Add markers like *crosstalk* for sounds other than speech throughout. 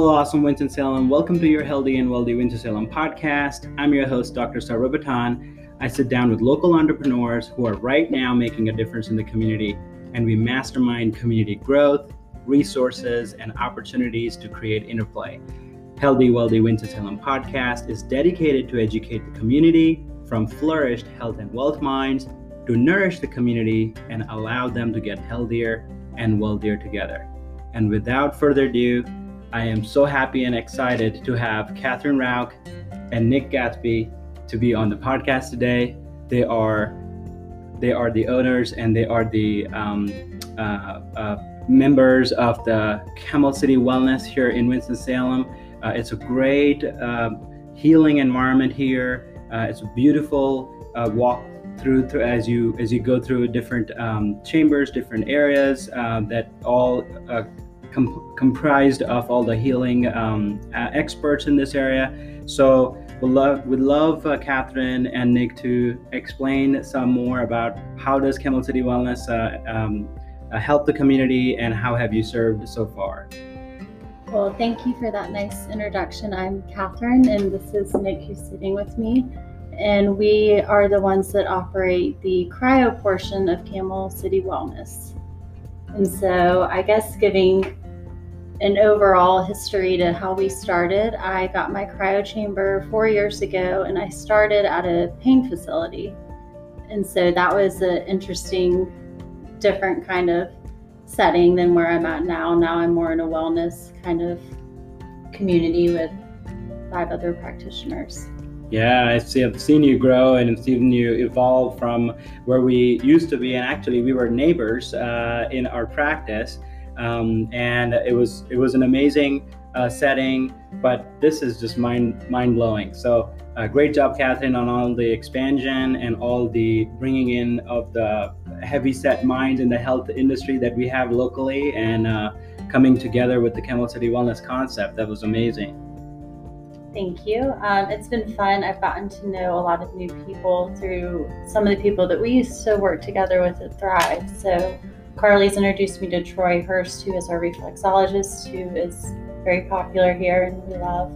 Hello, awesome Winston-Salem. Welcome to your Healthy and Wealthy Winston-Salem podcast. I'm your host, Dr. Sarvabatan. I sit down with local entrepreneurs who are right now making a difference in the community, and we mastermind community growth, resources, and opportunities to create interplay. Healthy, Wealthy Winston-Salem podcast is dedicated to educate the community from flourished health and wealth minds to nourish the community and allow them to get healthier and wealthier together. And without further ado, I am so happy and excited to have Catherine Rauch and Nick Gatsby to be on the podcast today. They are they are the owners and they are the um, uh, uh, members of the Camel City Wellness here in Winston Salem. Uh, it's a great um, healing environment here. Uh, it's a beautiful uh, walk through, through as you as you go through different um, chambers, different areas uh, that all com- comprised of all the healing um, uh, experts in this area. So would love would love uh, Catherine and Nick to explain some more about how does Camel City Wellness uh, um, uh, help the community and how have you served so far. Well, thank you for that nice introduction. I'm Catherine, and this is Nick who's sitting with me and we are the ones that operate the cryo portion of Camel City Wellness. And so, I guess giving an overall history to how we started, I got my cryo chamber four years ago, and I started at a pain facility. And so that was an interesting, different kind of setting than where I'm at now. Now I'm more in a wellness kind of community with five other practitioners. Yeah, I've seen you grow and I've seen you evolve from where we used to be, and actually we were neighbors uh, in our practice, um, and it was it was an amazing uh, setting. But this is just mind mind blowing. So uh, great job, Catherine, on all the expansion and all the bringing in of the heavy set minds in the health industry that we have locally, and uh, coming together with the Camel City Wellness concept. That was amazing. Thank you. Um, it's been fun. I've gotten to know a lot of new people through some of the people that we used to work together with at Thrive. So, Carly's introduced me to Troy Hurst, who is our reflexologist, who is very popular here and we love.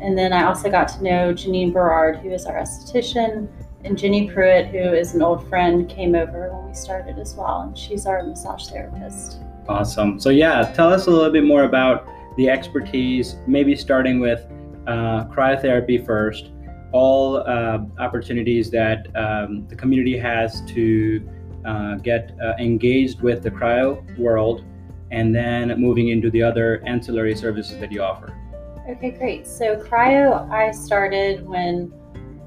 And then I also got to know Janine Berard, who is our esthetician, and Jenny Pruitt, who is an old friend, came over when we started as well, and she's our massage therapist. Awesome. So, yeah, tell us a little bit more about the expertise, maybe starting with uh, cryotherapy first, all uh, opportunities that um, the community has to uh, get uh, engaged with the cryo world, and then moving into the other ancillary services that you offer. Okay, great. So, cryo, I started when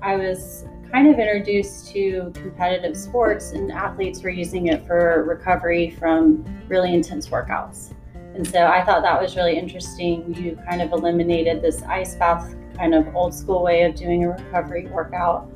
I was kind of introduced to competitive sports, and athletes were using it for recovery from really intense workouts. And so I thought that was really interesting. You kind of eliminated this ice bath kind of old school way of doing a recovery workout.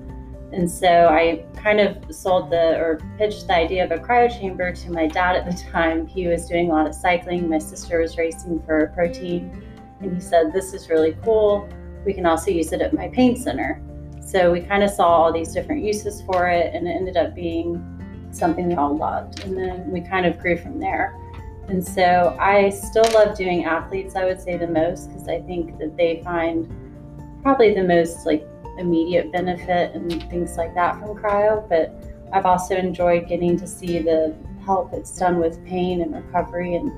And so I kind of sold the or pitched the idea of a cryo chamber to my dad at the *laughs* time. He was doing a lot of cycling. My sister was racing for protein. And he said, This is really cool. We can also use it at my pain center. So we kind of saw all these different uses for it, and it ended up being something we all loved. And then we kind of grew from there. And so I still love doing athletes, I would say the most, because I think that they find probably the most like immediate benefit and things like that from cryo. But I've also enjoyed getting to see the help it's done with pain and recovery and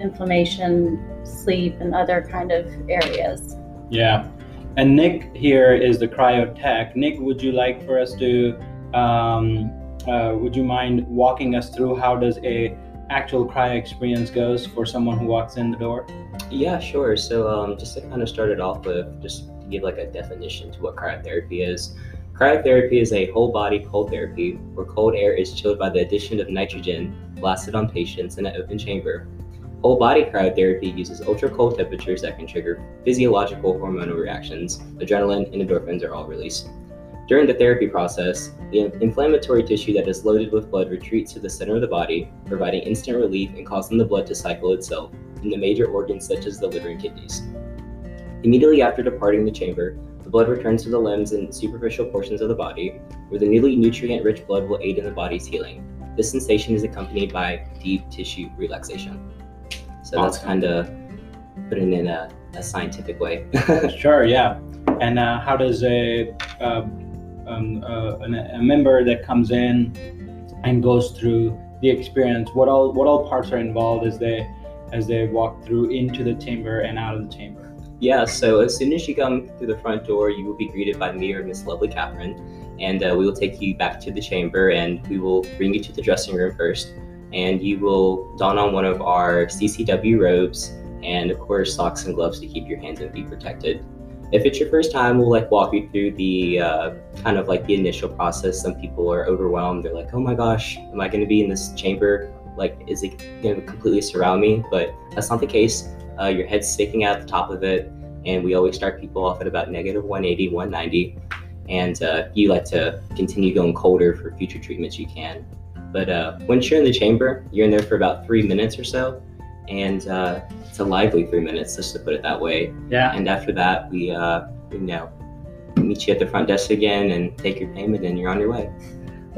inflammation, sleep, and other kind of areas. Yeah. And Nick here is the cryotech. Nick, would you like for us to, um, uh, would you mind walking us through how does a actual cryo experience goes for someone who walks in the door? Yeah, sure. So um, just to kind of start it off with, just to give like a definition to what cryotherapy is. Cryotherapy is a whole body cold therapy where cold air is chilled by the addition of nitrogen blasted on patients in an open chamber. Whole body cryotherapy uses ultra cold temperatures that can trigger physiological hormonal reactions. Adrenaline and endorphins are all released. During the therapy process, the inflammatory tissue that is loaded with blood retreats to the center of the body, providing instant relief and causing the blood to cycle itself in the major organs such as the liver and kidneys. Immediately after departing the chamber, the blood returns to the limbs and superficial portions of the body, where the newly nutrient rich blood will aid in the body's healing. This sensation is accompanied by deep tissue relaxation. So awesome. that's kind of putting it in a a scientific way. *laughs* sure, yeah. And uh, how does a, uh, um, uh, a member that comes in and goes through the experience, what all what all parts are involved as they as they walk through into the chamber and out of the chamber? Yeah, so as soon as you come through the front door, you will be greeted by me or Miss Lovely Catherine, and uh, we will take you back to the chamber and we will bring you to the dressing room first. And you will don on one of our CCW robes and, of course, socks and gloves to keep your hands and feet protected. If it's your first time, we'll like walk you through the uh, kind of like the initial process. Some people are overwhelmed. They're like, oh my gosh, am I going to be in this chamber? Like, is it going to completely surround me? But that's not the case uh, your head's sticking out the top of it. And we always start people off at about negative 180, 190. And uh, you like to continue going colder for future treatments you can. But uh, once you're in the chamber, you're in there for about three minutes or so. And uh, it's a lively three minutes, just to put it that way. Yeah. And after that, we, uh, you know, meet you at the front desk again and take your payment, and you're on your way.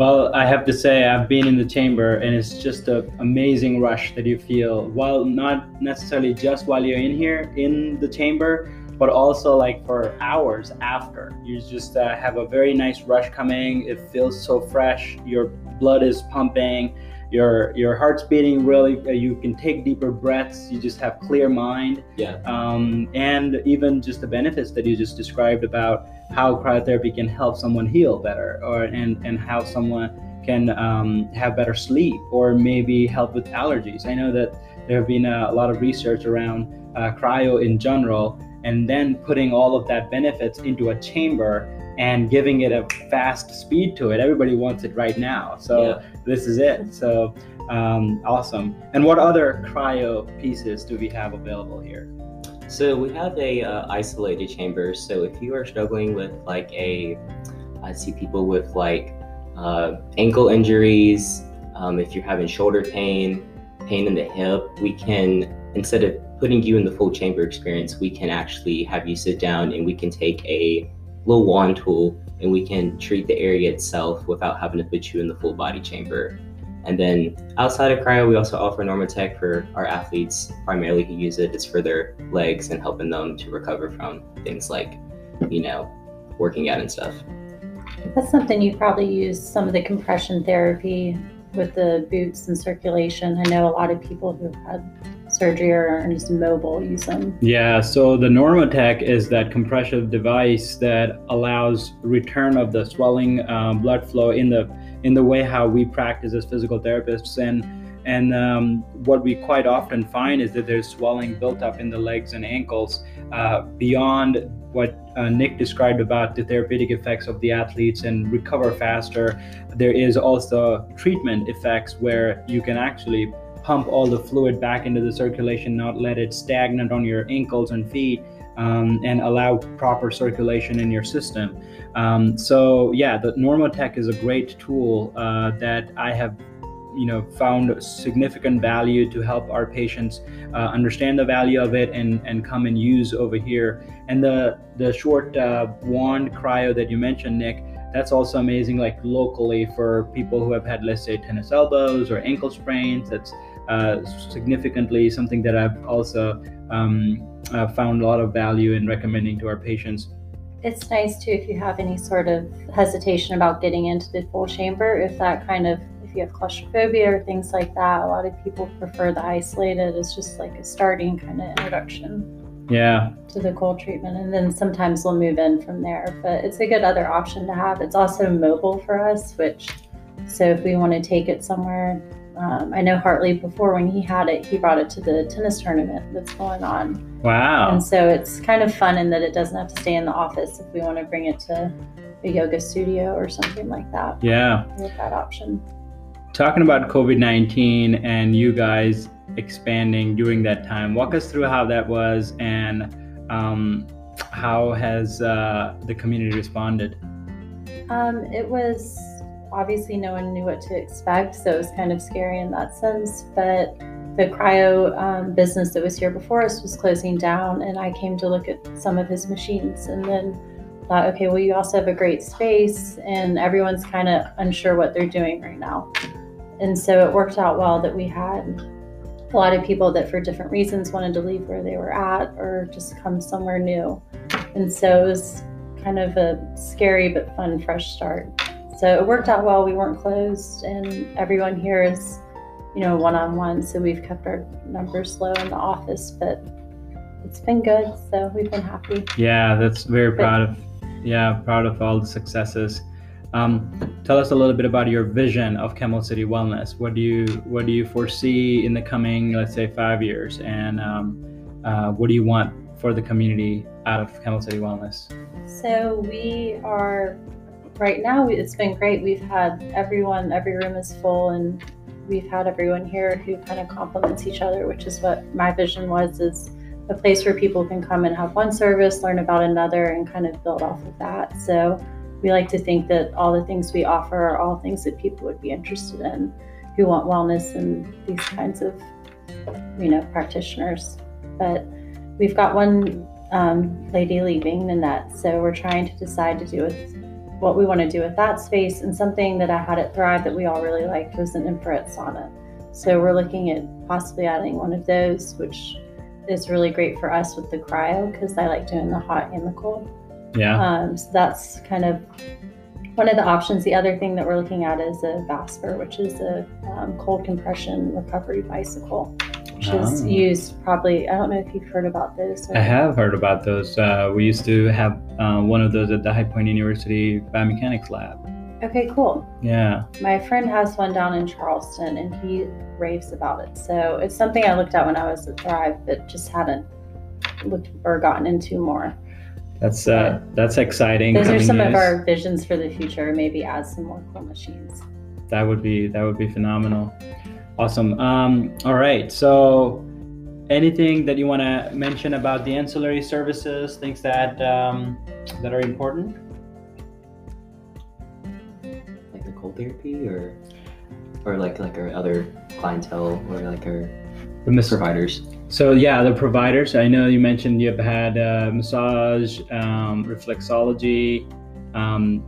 Well, I have to say, I've been in the chamber, and it's just an amazing rush that you feel while not necessarily just while you're in here in the chamber, but also like for hours after. You just uh, have a very nice rush coming. It feels so fresh. Your blood is pumping. Your your heart's beating really. Uh, you can take deeper breaths. You just have clear mind. Yeah. Um, and even just the benefits that you just described about how cryotherapy can help someone heal better or and, and how someone can um, have better sleep or maybe help with allergies. I know that there have been a, a lot of research around uh, cryo in general and then putting all of that benefits into a chamber and giving it a fast speed to it. Everybody wants it right now. So yeah. this is it. So um, awesome. And what other cryo pieces do we have available here? So we have a uh, isolated chamber. So if you are struggling with like a, I see people with like uh, ankle injuries. Um, if you're having shoulder pain, pain in the hip, we can instead of putting you in the full chamber experience, we can actually have you sit down and we can take a little wand tool and we can treat the area itself without having to put you in the full body chamber. And then outside of cryo, we also offer Normatec for our athletes, primarily who use it. It's for their legs and helping them to recover from things like, you know, working out and stuff. That's something you probably use some of the compression therapy with the boots and circulation. I know a lot of people who've had surgery or are just mobile use them. Yeah, so the Normatec is that compressive device that allows return of the swelling um, blood flow in the in the way how we practice as physical therapists and and um, what we quite often find is that there's swelling built up in the legs and ankles uh, beyond what uh, Nick described about the therapeutic effects of the athletes and recover faster. There is also treatment effects where you can actually pump all the fluid back into the circulation, not let it stagnant on your ankles and feet, um, and allow proper circulation in your system. Um, so yeah, the Normatec is a great tool uh, that I have you know found significant value to help our patients uh, understand the value of it and and come and use over here and the the short uh, wand cryo that you mentioned nick that's also amazing like locally for people who have had let's say tennis elbows or ankle sprains that's uh, significantly something that i've also um, uh, found a lot of value in recommending to our patients. It's nice too if you have any sort of hesitation about getting into the full chamber if that kind of if you have claustrophobia or things like that a lot of people prefer the isolated it's just like a starting kind of introduction yeah. to the cold treatment and then sometimes we'll move in from there but it's a good other option to have. It's also mobile for us which so if we want to take it somewhere um, I know Hartley before when he had it, he brought it to the tennis tournament that's going on. Wow. And so it's kind of fun in that it doesn't have to stay in the office if we want to bring it to a yoga studio or something like that. Yeah. With that option. Talking about COVID 19 and you guys expanding during that time, walk us through how that was and um, how has uh, the community responded? Um, it was obviously no one knew what to expect, so it was kind of scary in that sense. But the cryo um, business that was here before us was closing down, and I came to look at some of his machines and then thought, okay, well, you also have a great space, and everyone's kind of unsure what they're doing right now. And so it worked out well that we had a lot of people that for different reasons wanted to leave where they were at or just come somewhere new. And so it was kind of a scary but fun, fresh start. So it worked out well. We weren't closed, and everyone here is, you know, one on one. So we've kept our numbers low in the office, but it's been good. So we've been happy. Yeah, that's very proud of. Yeah, proud of all the successes. Um, tell us a little bit about your vision of Camel City Wellness. What do you what do you foresee in the coming, let's say, five years, and um, uh, what do you want for the community out of Camel City Wellness? So we are right now. It's been great. We've had everyone. Every room is full, and we've had everyone here who kind of complements each other, which is what my vision was. Is a place where people can come and have one service, learn about another, and kind of build off of that. So we like to think that all the things we offer are all things that people would be interested in who want wellness and these kinds of you know practitioners but we've got one um, lady leaving Nanette so we're trying to decide to do with what we want to do with that space and something that I had at Thrive that we all really liked was an infrared sauna so we're looking at possibly adding one of those which is really great for us with the cryo because I like doing the hot and the cold Yeah. um, so that's kind of one of the options. The other thing that we're looking at is a Vasper, which is a um, cold compression recovery bicycle, which is Oh. used probably. I don't know if you've heard about those. or- I have heard about those. Uh, we used to have uh, one of those at the High Point University Biomechanics Lab. Okay, cool. Yeah. My friend has one down in Charleston, and he raves about it. So it's something I looked at when I was at Thrive, but just hadn't looked or gotten into more. That's uh, that's exciting. Those are some of our visions for the future. Maybe add some more cool machines. That would be that would be phenomenal. Awesome. Um, all right. So, anything that you want to mention about the ancillary services, things that um, that are important? like the cold therapy or or like like our other clientele or like our The mis- providers. So yeah, the providers. I know you mentioned you've had uh, massage, um, reflexology. Um,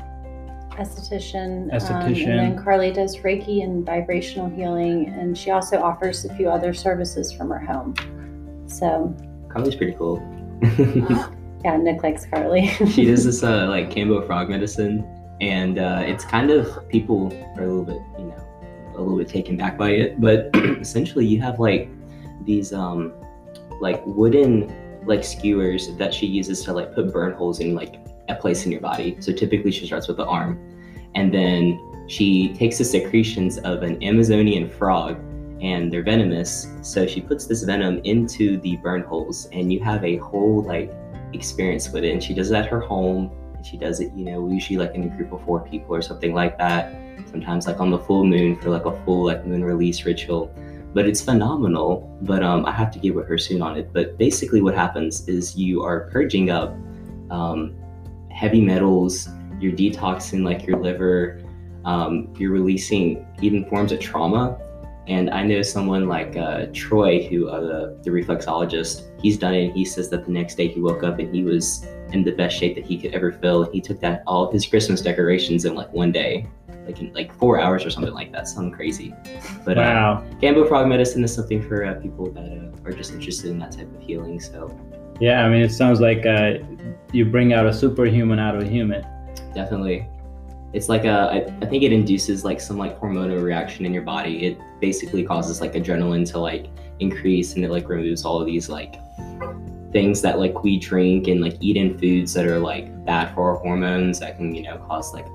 esthetician. Esthetician. Um, and then Carly does Reiki and vibrational healing, and she also offers a few other services from her home. So, Carly's pretty cool. *laughs* yeah, Nick likes Carly. she *laughs* does this uh, like Kambo frog medicine, and uh, it's kind of people are a little bit, you know, a little bit taken back by it. But *clears throat* essentially, you have like these um like wooden like skewers that she uses to like put burn holes in like a place in your body. So typically, she starts with the arm, and then she takes the secretions of an Amazonian frog. And they're venomous, so she puts this venom into the burn holes, and you have a whole like experience with it. And she does it at her home. And she does it, you know, usually like in a group of four people or something like that. Sometimes like on the full moon for like a full like moon release ritual. But it's phenomenal. But um, I have to get with her soon on it. But basically, what happens is you are purging up um, heavy metals. You're detoxing like your liver. Um, you're releasing even forms of trauma. And I know someone like uh, Troy, who uh, the, the reflexologist, he's done it. And he says that the next day he woke up and he was in the best shape that he could ever feel. He took that all of his Christmas decorations in like one day, like in like four hours or something like that. Something crazy. But uh, wow. Kambo frog medicine is something for uh, people that uh, are just interested in that type of healing. So Yeah. I mean, it sounds like uh, you bring out a superhuman out of a human. definitely, it's like a. I, I think it induces like some like hormonal reaction in your body. It basically causes like adrenaline to like increase, and it like removes all of these like things that like we drink and like eat in foods that are like bad for our hormones that can you know cause like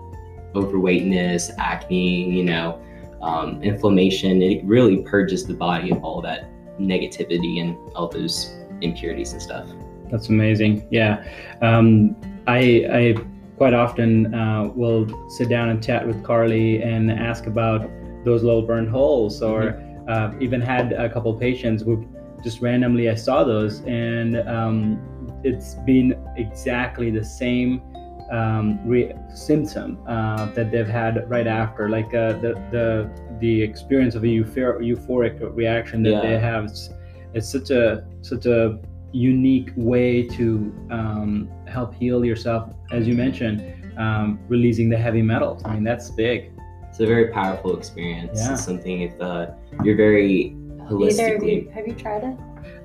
overweightness, acne, you know, um, inflammation. It really purges the body of all that negativity and all those impurities and stuff. That's amazing. Yeah. Um, I, I quite often uh, will sit down and chat with Carly and ask about those little burn holes, or uh, even had a couple patients who just randomly I saw those, and um, it's been exactly the same um, re- symptom uh, that they've had right after, like uh, the the the experience of a euphor- euphoric reaction that they have. It's, it's such a such a unique way to um, help heal yourself, as you mentioned, um, releasing the heavy metals. I mean, that's big. It's a very powerful experience. Yeah. It's something if uh, you're very Either holistically. you, have you tried it?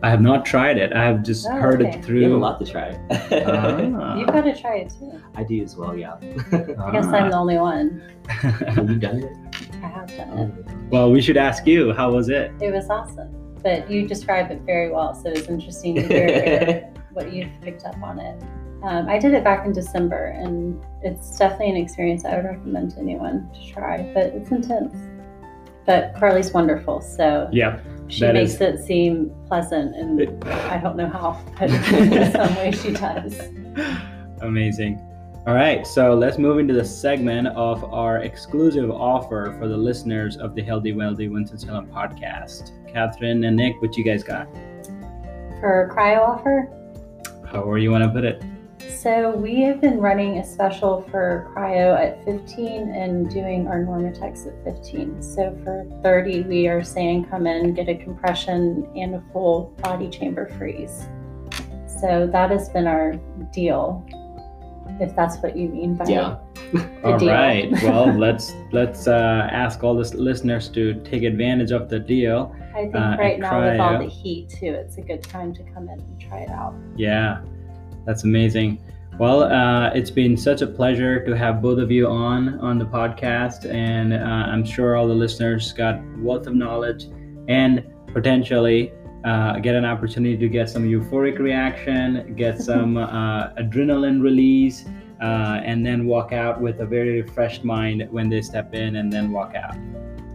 I have not tried it. I have just Oh, heard okay. it We have a lot to try. Ah. You've got to try it too. *laughs* I do as well, yeah. I guess I'm the only one. Have you done it? I have done it. well, we should ask you. How was it? it. It was awesome. But you described it very well, so it's interesting to hear *laughs* what you've picked up on it. Um, I did it back in December, and it's definitely an experience I would recommend to anyone to try. But it's intense. But Carly's wonderful, so yeah, she makes is- it seem pleasant, and It- I don't know how, but *laughs* in some way she does. Amazing. All right, so let's move into the segment of our exclusive offer for the listeners of the Healthy Wealthy Winston-Salem podcast. Catherine and Nick, what you guys got? For cryo offer, However you want to put it. So we have been running a special for cryo at 15 and doing our Normatecs at 15. So for 30, we are saying come in, get a compression and a full body chamber freeze. So that has been our deal, if that's what you mean by Yeah. a All deal. right. *laughs* Well, let's let's uh, ask all the listeners to take advantage of the deal. I think uh, right and now with all the heat too, it's a good time to come in and try it out. Yeah, that's amazing. Well, uh, it's been such a pleasure to have both of you on on the podcast, and uh, I'm sure all the listeners got wealth of knowledge and potentially uh, get an opportunity to get some euphoric reaction, get *laughs* some uh, adrenaline release, uh, and then walk out with a very refreshed mind when they step in and then walk out.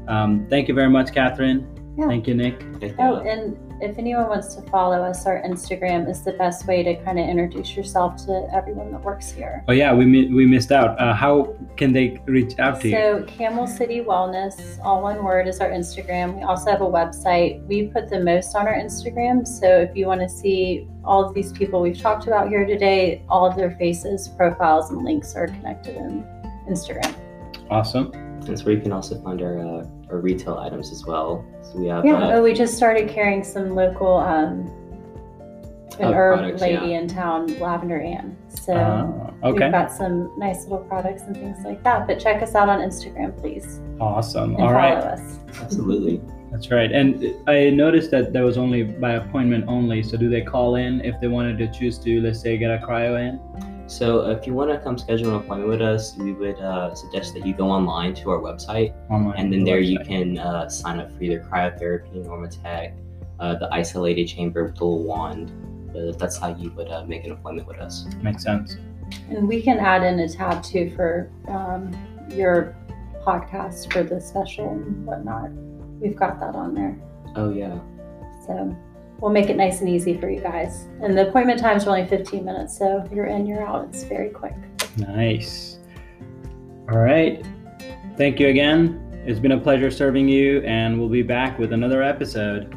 Um, thank you very much, Catherine. Yeah. Thank you, Nick. Oh, and if anyone wants to follow us, our Instagram is the best way to kind of introduce yourself to everyone that works here. Oh yeah, we mi- we missed out. Uh, how can they reach out to you? So, Camel City Wellness, all one word, is our Instagram. We also have a website. We put the most on our Instagram. So, if you want to see all of these people we've talked about here today, all of their faces, profiles, and links are connected in Instagram. Awesome. That's where you can also find our, uh, our retail items as well. So we have Yeah. uh, Oh, we just started carrying some local, um, an Oh, herb products, lady yeah. in town, Lavender Ann. So, Ah, okay. we've got some nice little products and things like that. But check us out on Instagram, please, Awesome. and All us. absolutely. That's right. And I noticed that there was only by appointment only. So do they call in if they wanted to choose to, let's say, get a cryo in? So if you want to come schedule an appointment with us, we would uh, suggest that you go online to our website, Online. and then there you can uh, sign up for either cryotherapy, Normatec, uh, the isolated chamber with the little wand. Uh, that's how you would uh, make an appointment with us. Makes sense. And we can add in a tab too for um, your podcast for the special and whatnot. We've got that on there. Oh yeah. So we'll make it nice and easy for you guys. And the appointment times are only 15 minutes. So you're in, you're out. It's very quick. Nice. All right. Thank you again. It's been a pleasure serving you, and we'll be back with another episode.